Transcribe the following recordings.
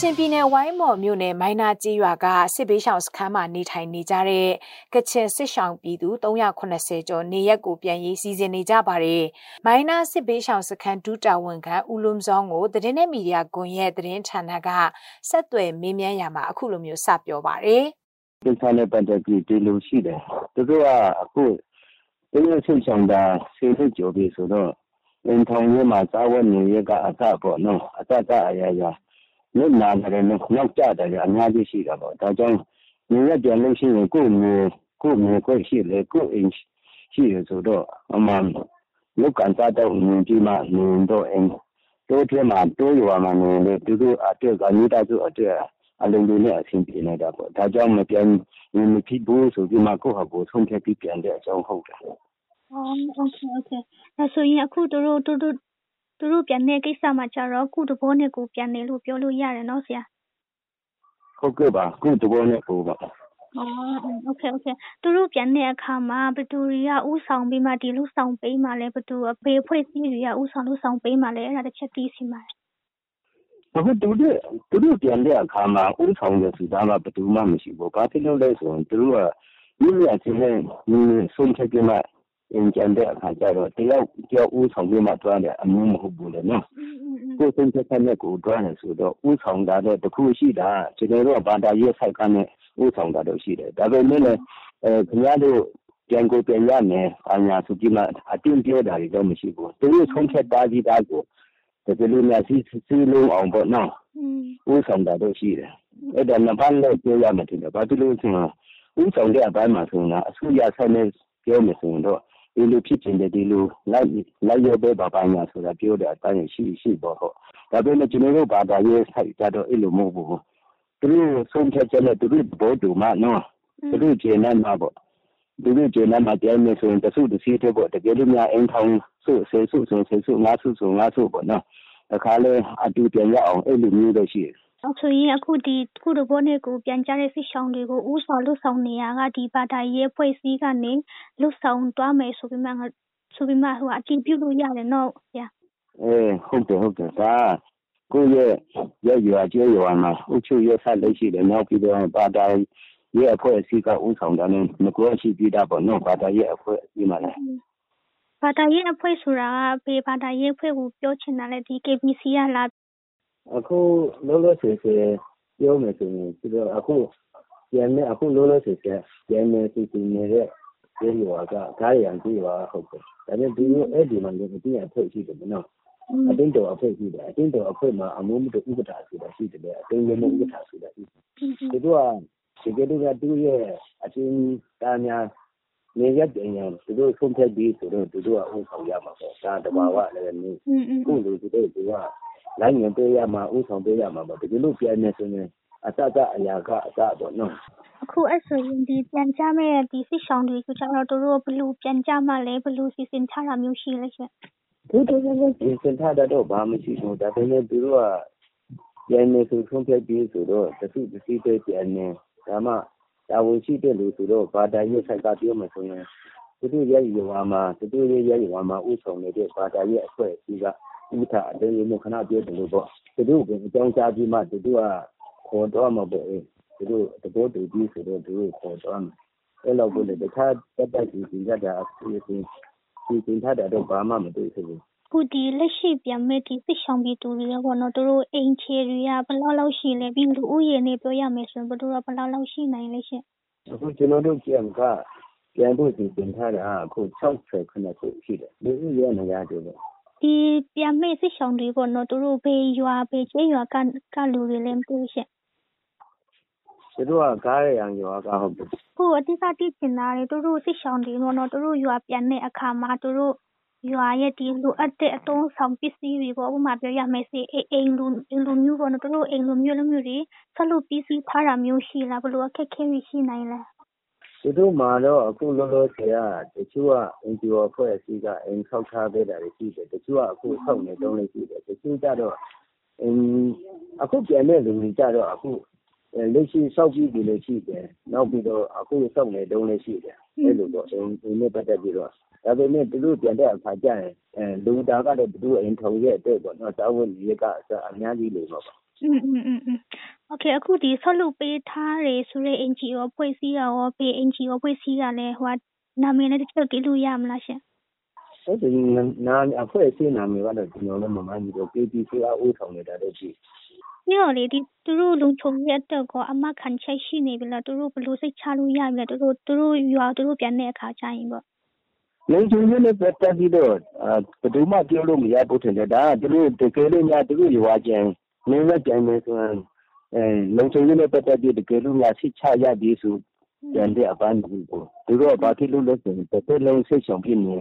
ချင်ပြည်နယ်ဝိုင်းမော်မြို့နယ်မိုင်းနာကြီးရွာကစစ်ဘေးရှောင်စခန်းမှာနေထိုင်နေကြတဲ့ကချင်စစ်ရှောင်ပြည်သူ380ကျော်နေရက်ကိုပြန်ရေးစီစဉ်နေကြပါတယ်။မိုင်းနာစစ်ဘေးရှောင်စခန်းဒူတာဝန်ခံဦးလုံးစောင်းကိုတည်င်းနဲ့မီဒီယာကွန်ရက်တည်င်းဌာနကဆက်သွယ်မေးမြန်းရမှာအခုလိုမျိုးစပြောပါတယ်။ဒီဆိုင်နဲ့ပတ်သက်ပြီးဒီလိုရှိတယ်။သူတို့ကအခုတင်းစစ်ရှောင်တာဆေးထုတ်ကြော်ပြီဆိုတော့အင်ထောင်ရမှာသာဝနေရကအထပေါ့နော်အတတအရာရာ လက်နာတယ်နဲ့ရောက်ကြတယ်အများကြီးရှိတာပေါ့ဒါကြောင့်နေရပြန်လို့ရှိရင်ကိုယ်မျိုးကိုယ်မျိုးကိုရှိလေကိုယ်အင်းရှိရဆိုတော့အမှန်လောက်ကန်စားတော့ငင်းကြီးမှငင်းတော့အင်းတိုးထဲမှာတိုးရွာမှာနေလေသူတို့အတက်ကနေတတ်သူအတက်အလုံးလေးနဲ့အဆင်ပြေနေတာပေါ့ဒါကြောင့်မပြန်မဖြစ်ဘူးဆိုပြီးမှကိုယ့်ဟာကိုယ်ဆုံးဖြတ်ပြီးပြန်တဲ့အကြောင်းဟုတ်တယ် Um, okay, okay. ဒါဆိုရင်အခုတို့တို့တို့ သူတို့ပြန်တဲ့ကိစ္စမှာကျတော့ကိုယ့်သဘောနဲ့ကိုယ်ပြန်တယ်လို့ပြောလို့ရတယ်နော်ဆရာ။ဟုတ်ကဲ့ပါ။ကိုယ့်သဘောနဲ့ကိုယ်ပါ။အော်โอเคโอเคသူတို့ပြန်တဲ့အခါမှာဘယ်သူတွေကဥဆောင်ပြီးမှဒီလုပ်ဆောင်ပေးမှလဲဘယ်သူဘယ်ဖွဲ့စည်းတွေကဥဆောင်လုပ်ဆောင်ပေးမှလဲအဲ့ဒါတစ်ချက်သိစီမှာအခုသူတို့သူတို့ပြန်တဲ့အခါမှာဥဆောင်ရစီသားကဘယ်သူမှမရှိဘူး။ဘာဖြစ်လို့လဲဆိုရင်သူတို့ကမိမိအချင်းနဲ့မိမိဆုံးဖြတ်ပြီးမှ ရင်ကြံတဲ့အခါကျတော့တယောက်တယောက်ဦးဆောင်ပြီးမှတွားတယ်အမျိုးမဟုတ်ဘူးလေနော်ကိုယ်စိတ်သက်သက်နဲ့ကိုတွားတယ်ဆိုတော့ဦးဆောင်တာတော့တခုရှိတာကျွန်တော်တို့ဘာသာရေးဆိုင်ကနဲ့ဦးဆောင်တာတော့ရှိတယ်ဒါပေမဲ့လည်းအဲခင်ဗျားတို့ပြန်ကိုပြန်ရမယ်အညာဆိုကြည့်မှအတင်းပြောတာတွေတော့မရှိဘူးသူတို့ဆုံးဖြတ်တာကြီးတာကိုတကယ်လို့များစီစီလုံးအောင်ပေါ့နော်ဦးဆောင်တာတော့ရှိတယ်အဲ့ဒါနှစ်ပတ်လောက်ပြောရမယ်တင်တယ်ဘာဖြစ်လို့ဆိုရင်ဦးဆောင်တဲ့အပိုင်းမှာဆိုရင်အစိုးရဆက်နေပြောမယ်ဆိုရင်တော့ ဒီလိုဖြစ်ချင်တယ်ဒီလိုလိုက်လိုက်ရပဲဘာပါညာဆိုတာပြောတဲ့အတိုင်းရှိရှိပေါ့ဟုတ်ဒါပေမဲ့ကျွန်တော်တို့ဘာသာရေးဆိုင်ကြတော့အဲ့လိုမဟုတ်ဘူးသူတို့ဆုံးဖြတ်ချက်နဲ့သူတို့ဘောတူမှနော်သူတို့ကျေနပ်မှာပေါ့သူတို့ကျေနပ်မှာတရားမယ်ဆိုရင်တဆုတစည်းတဲ့ပေါ့တကယ်လို့များအင်းထောင်ဆုဆေဆုဆိုဆေဆုငါဆုဆိုငါဆုပေါ့နော်အခါလဲအတူပြန်ရအောင်အဲ့လိုမျိုးတော့ရှိတယ် နောက်ဆိုရင်အခုဒီခုတဘောနဲ့ကိုပြန်ကြတဲ့စစ်ရှောင်းတွေကိုဥဆောင်လွတ်ဆောင်နေရကဒီဘာသာရေးဖွဲ့စည်းကနေလွတ်ဆောင်သွားမယ်ဆိုပြီးမှဆိုပြီးမှဟိုအတည်ပြုလို့ရတယ်နော်ဗျာအေးဟုတ်တယ်ဟုတ်တယ်ဒါကိုရဲ့ရဲ့ရွာကျေးရွာမှာဥချုပ်ရဲ့ဆက်လက်ရှိတယ်နောက်ပြီးတော့ဘာသာရဲ့အဖွဲ့အစည်းကဥဆောင်တယ်ငကိုရှိပြီးတာပေါ့နော်ဘာသာရဲ့အဖွဲ့အစည်းမှာလည်းဘာသာရေးအဖွဲ့ဆိုတာကဘေးဘာသာရေးအဖွဲ့ကိုပြောချင်တာလေဒီ KBC ကလာ အခုလောလောဆယ်ဆယ်ပြောမယ်ဆိုရင်သူတို့အခုပြန်နေအခုလောလောဆယ်ဆယ်ပြန်နေစီစီနေတဲ့ကျေးရွာကကားရံကျေးရွာဟုတ်တယ်ဒါပေမဲ့ဒီလိုအဲ့ဒီမှာလည်းအတင်းအဖွဲ့ရှိတယ်နော်အတင်းတော်အဖွဲ့ရှိတယ်အတင်းတော်အဖွဲ့မှာအမှုမတူဥပဒါဆိုတာရှိတယ်အတင်းလည်းမဥပဒါဆိုတာရှိတယ်ဒီတော့ဒီကနေ့ကသူရဲ့အတင်းတာများနေရတဲ့ညာသူတို့ဆုံးဖြတ်ပြီးဆိုတော့သူတို့ကဥဆောင်ရမှာပေါ့ဒါတဘာဝလည်းနေခုလိုသူတို့က လိုင်းငင်ပေးရမှာဥဆောင်ပေးရမှာပေါ့တကယ်လို့ပြန်နေဆိုရင်အတတအရာကအတပေါ့နော်အခုအဲ့ဆိုရင်ဒီပြန်ကြမဲ့ဒီစစ်ဆောင်တွေကကျတော့တို့ဘလူပြန်ကြမှလဲဘလူစီစဉ်ထားတာမျိုးရှိလဲရှင်ဒီလိုမျိုးစီစဉ်ထားတာတော့ဘာမှမရှိဘူးဒါပေမဲ့သူတို့ကပြန်နေဆိုဆုံးဖြတ်ပြီးဆိုတော့တစုတစည်းပဲပြန်နေဒါမှတာဝန်ရှိတဲ့လူဆိုတော့ဘာသာရေးဆိုင်ကပြောမှဆိုရင်သူတို့ရဲ့ရွာမှာသူတို့ရဲ့ရွာမှာဥဆောင်နေတဲ့ဘာသာရေးအဖွဲ့အစည်းက ဥထအတင်းမျိုးခဏပြောတယ်လို့ပေါ့သူတို့ကအကြောင်းကြားပြီးမှသူတို့ကခေါ်တော့မှာပေါ့အဲသူတို့တဘောတူပြီးဆိုတော့သူတို့ခေါ်တော့မှာအဲ့လောက်ကိုလည်းတခြားတက်တက်ကြီးကြီးရတာအစီအစဉ်ဒီတင်ထားတာတော့ဘာမှမတွေ့ဘူးခုဒီလက်ရှိပြန်မဲ့ဒီစစ်ဆောင်ပြီးသူတွေပေါ့နော်တို့အိမ်ချေတွေကဘယ်လောက်လောက်ရှိလဲပြီးလူဦးရေနဲ့ပြောရမယ်ဆိုရင်ဘယ်လိုတော့ဘယ်လောက်လောက်ရှိနိုင်လဲရှင်အခုကျွန်တော်တို့ပြန်ကပြန်ဖို့ဒီတင်ထားတာအခု60ခဏခုရှိတယ်လူဦးရေနေရတယ်ပေါ့ ဒီပြန်မယ့်စစ်ရှောင်တွေပေါ့နော်သူတို့ဘယ်ရွာဘယ်ကျေးရွာကကလူတွေလဲမသိဘူးရှင့်သူတို့ကကားရံရွာကဟုတ်တယ်ခုအတိအကျသိချင်တာလေသူတို့စစ်ရှောင်တွေပေါ့နော်သူတို့ရွာပြန်တဲ့အခါမှာသူတို့ရွာရဲ့ဒီလိုအပ်တဲ့အသုံးဆောင်ပစ္စည်းတွေပေါ့ဥပမာပြောရမယ်စေအိမ်လူလူမျိုးပေါ့နော်သူတို့အိမ်လူမျိုးလိုမျိုးတွေဆက်လို့ပစ္စည်းထားတာမျိုးရှိလားဘယ်လိုအခက်ခဲတွေရှိနိုင်လဲ သူတို့မှာတော့အခုလောလောဆယ်ကတချို့က NGO အဖွဲ့အစည်းကအိမ်ဆောက်ထားပေးတာတွေရှိတယ်တချို့ကအခုဆောက်နေတုန်းလေးရှိတယ်တချို့ကြတော့အင်းအခုပြန်တဲ့လူတွေကြတော့အခု လက်ရှိစောက်ပြီးပြီလည်းရှိတယ်နောက်ပြီးတော့အခုစောက်နေတုံးလည်းရှိတယ်အဲ့လိုတော့ဒီနေ့ပတ်သက်ပြီးတော့ဒါပေမဲ့သူတို့ပြန်တဲ့အခါကျရင်အဲလူတာကလည်းသူတို့အိမ်ထုံရဲ့အတွက်ပေါ့နော်တာဝန်ကြီးကအစအများကြီးလို့ပါပါ อืมอืมอืมอืม โอเคအခုဒီဆောက်လုပ်ပေးထားတယ်ဆိုတဲ့ NGO ဖွဲ့စည်းတာရောဘေး NGO ဖွဲ့စည်းတာလဲဟိုကနာမည်နဲ့တစ်ချက်တိလို့ရမလားရှင် အဲ့ဒီနာအဖွဲ့အစည်းနာမည်ကတော့ကျွန်တော်လည်းမမှန်ဘူးတော့ KPC အအိုးထောင်နေတာတော့ရှိ ပြီးတော့လေဒီသူတို့လုံခြုံရေးအတွက်ကောအမခံချက်ရှိနေပြီလားသူတို့ဘယ်လိုစိတ်ချလို့ရပြီလဲသူတို့သူတို့ရွာသူတို့ပြန်တဲ့အခါကျရင်ပေါ့ လုံခြုံရေးနဲ့ပတ်သက်ပြီးတော့အာဘယ်သူမှပြောလို့မရဘူးထင်တယ်ဒါကသူတို့တကယ်လို့များသူတို့ရွာကျန်နေမဲ့ကျန်နေဆိုရင်အဲ လုံခြုံရေးနဲ့ပတ်သက်ပြီးတကယ်လို့များစိတ်ချရပြီဆိုပြန်တဲ့အပန်းကိုသူတို့ကဘာဖြစ်လို့လဲဆိုရင်တစ်သက်လုံးစိတ်ဆောင်ဖြစ်နေ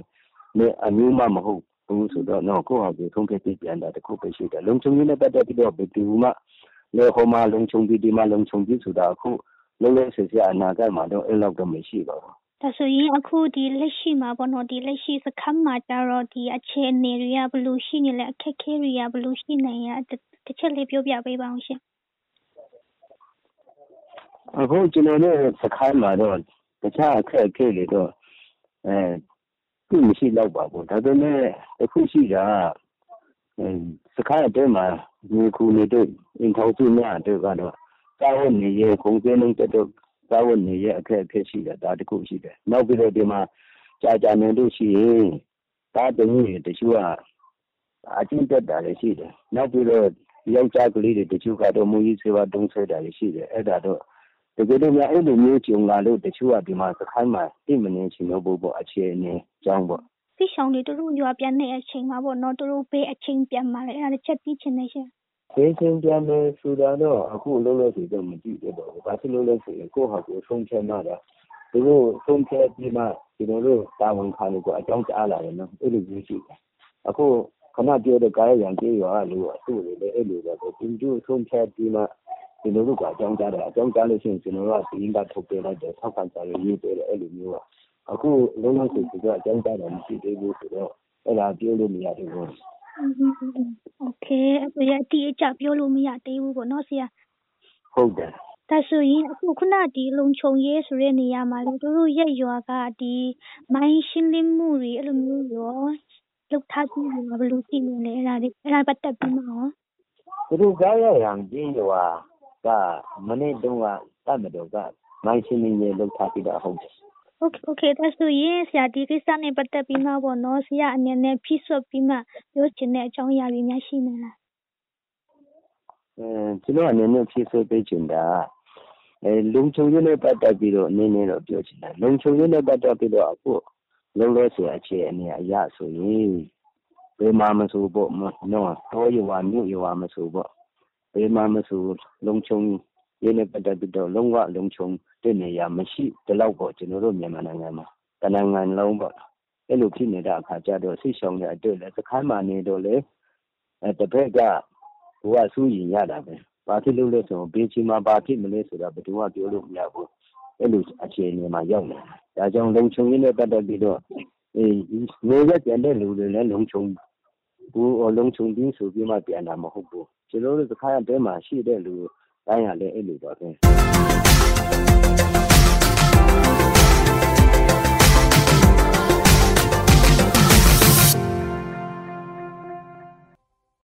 နေအမျိုးမှမဟုတ်ဘူးဆိုတော့တော့ကိုယ့်ဟာကိုယ်ထုံးခဲ့ပြီးပြန်တာတခုပဲရှိတယ်လုံခြုံရေးနဲ့ပတ်သက်ပြီးတော့ဘယ်သူမှလေဟိုမှာလုံခြုံပြီးဒီမှာလုံခြုံပြီးဆိုတာအခုလုံးလုံးဆယ်ဆယ်အနာဂတ်မှာတော့အဲ့လောက်တော့မရှိပါဘူးဒါဆိုရင်အခုဒီလက်ရှိမှာပေါ့နော်ဒီလက်ရှိစခန်းမှာကျတော့ဒီအခြေအနေတွေကဘယ်လိုရှိနေလဲအခက်အခဲတွေကဘယ်လိုရှိနေရတစ်တစ်ချက်လေးပြောပြပေးပါအောင်ရှင် အခုကျွန်တော်တို့စခိုင်းမှာတော့တခြားအခက်အခဲတွေတော့အဲသူမရှိတော့ပါဘူးဒါပေမဲ့အခုရှိတာအဲစခိုင်းအတွင်းမှာဒီခုနေတဲ့အင်ထောက်စုများတွေကတော့စာဝတ်နေရခုံစင်းလုံးတက်တော့စာဝတ်နေရအခက်အခဲရှိတယ်ဒါတခုရှိတယ်နောက်ပြီးတော့ဒီမှာကြာကြာနေလို့ရှိရင်ဒါတမျိုးတချို့ကအချင်းတက်တာလည်းရှိတယ်နောက်ပြီးတော့ယောက်ျားကလေးတွေတချို့ကတော့မူကြီးစေဝါတုံးဆွဲတာလည်းရှိတယ်အဲ့ဒါတော့ တကယ်လို့များအဲ့လိုမျိုးကြုံလာလို့တချို့ကဒီမှာစခိုင်းမှာတိမနေချင်တော့ဘူးပေါ့အခြေအနေကြောင်းပေါ့သိဆောင်တွေသူတို့ရွာပြန်တဲ့အချိန်မှာပေါ့နော်သူတို့ဘေးအချိန်ပြန်มาလဲအဲ့ဒါတစ်ချက်ပြီးချင်နေရှင်ဒေချင်းပြန်မယ်ဆိုတာတော့အခုလုံးလို့ဆိုတော့မကြည့်ရတော့ဘူးဘာဖြစ်လို့လဲဆိုရင်ကိုယ့်ဟာကိုယ်ဆုံးဖြတ်မှတာသူတို့ဆုံးဖြတ်ပြီးမှကျွန်တော်တို့တာဝန်ခံလို့အကြောင်းကြားလာတယ်နော်အဲ့လိုမျိုးရှိတယ်အခုခဏပြောတဲ့ကာယရံကြေးရွာလို့အတူလေအဲ့လိုပဲသူတို့ဆုံးဖြတ်ပြီးမှ ကျွန်တော်တို့ကအကြောင်းကြားတယ်အကြောင်းကြားလို့ရှိရင်ကျွန်တော်တို့ကဒီကထုတ်ပေးလိုက်တယ်ထောက်ခံစာရေးရေးပေးတယ်အဲ့လိုမျိုးကအခုလုံးလုံးဆိုတော့အကြောင်းကြားတယ်မရှိသေးဘူးဆိုတော့အဲ့ဒါပြောလို့မရသေးဘူး โอเคအဲ့ဒါအတိအကျပြောလို့မရသေးဘူးပေါ့နော်ဆရာ ဟုတ်တယ် ဒါဆိုရင်အခုခုနဒီလုံခြုံရေးဆိုတဲ့နေရာမှာလေသူတို့ရဲ့ရွာကဒီမိုင်းရှင်းလင်းမှုတွေအဲ့လိုမျိုးရောလောက်ထားပြီးဘယ်လိုကြည့်နေလဲအဲ့ဒါလေးအဲ့ဒါပတ်သက်ပြီးမှရော သူတို့ကားရရံကြီးရွာ ကမနေ့တုန်းကတတ်မတော်ကမိုင်းရှင်းနေရေလောက်ထားပြီးတော့ဟုတ်တယ် โอเคโอเคဒါဆိုရင်ဆရာဒီကိစ္စနဲ့ပတ်သက်ပြီးမှပေါ့နော်ဆရာအနေနဲ့ဖြည့်ဆွတ်ပြီးမှပြောချင်တဲ့အကြောင်းအရာတွေများရှိနေလား အဲကျွန်တော်အနေနဲ့ဖြည့်ဆွပေးချင်တာအဲလုံချုံရင်းနဲ့ပတ်သက်ပြီးတော့အနေနဲ့တော့ပြောချင်တယ်လုံချုံရင်းနဲ့ပတ်သက်ပြီးတော့အခုလုံးလဲဆိုအခြေအနေအရဆိုရင်ဘယ်မှာမဆိုပေါ့နော်တော့ရွာမြို့ရွာမဆိုပေါ့ ဘယ်မှာမဆိုလုံချုံရင်းနဲ့ပတ်သက်ပြီးတော့လုံးဝလုံချုံတဲ့နေရာမရှိတလောက်ပေါ့ကျွန်တော်တို့မြန်မာနိုင်ငံမှာတနိုင်ငံလုံးပေါ့အဲ့လိုဖြစ်နေတဲ့အခါကျတော့ဆိတ်ဆောင်တဲ့အတွက်လည်းစခန်းမှာနေတော့လေအဲတစ်ဖက်ကဘုရားဆူးရင်ရတာပဲဘာဖြစ်လို့လဲဆိုတော့ဘေးချီမှာဘာဖြစ်မလဲဆိုတာဘယ်သူမှပြောလို့မရဘူးအဲ့လိုအခြေအနေမှာရောက်နေဒါကြောင့်လုံချုံရင်းနဲ့ပတ်သက်ပြီးတော့အေးနေရပြန်တဲ့လူတွေလည်းလုံချုံ ဘူးလုံချုံပြီးဆိုပြီးမှပြန်တာမဟုတ်ဘူးကျွန်တော်တို့စခန်းအတွင်းမှာရှိတဲ့လူတိုင်းရလည်းအဲ့လိုပါပဲ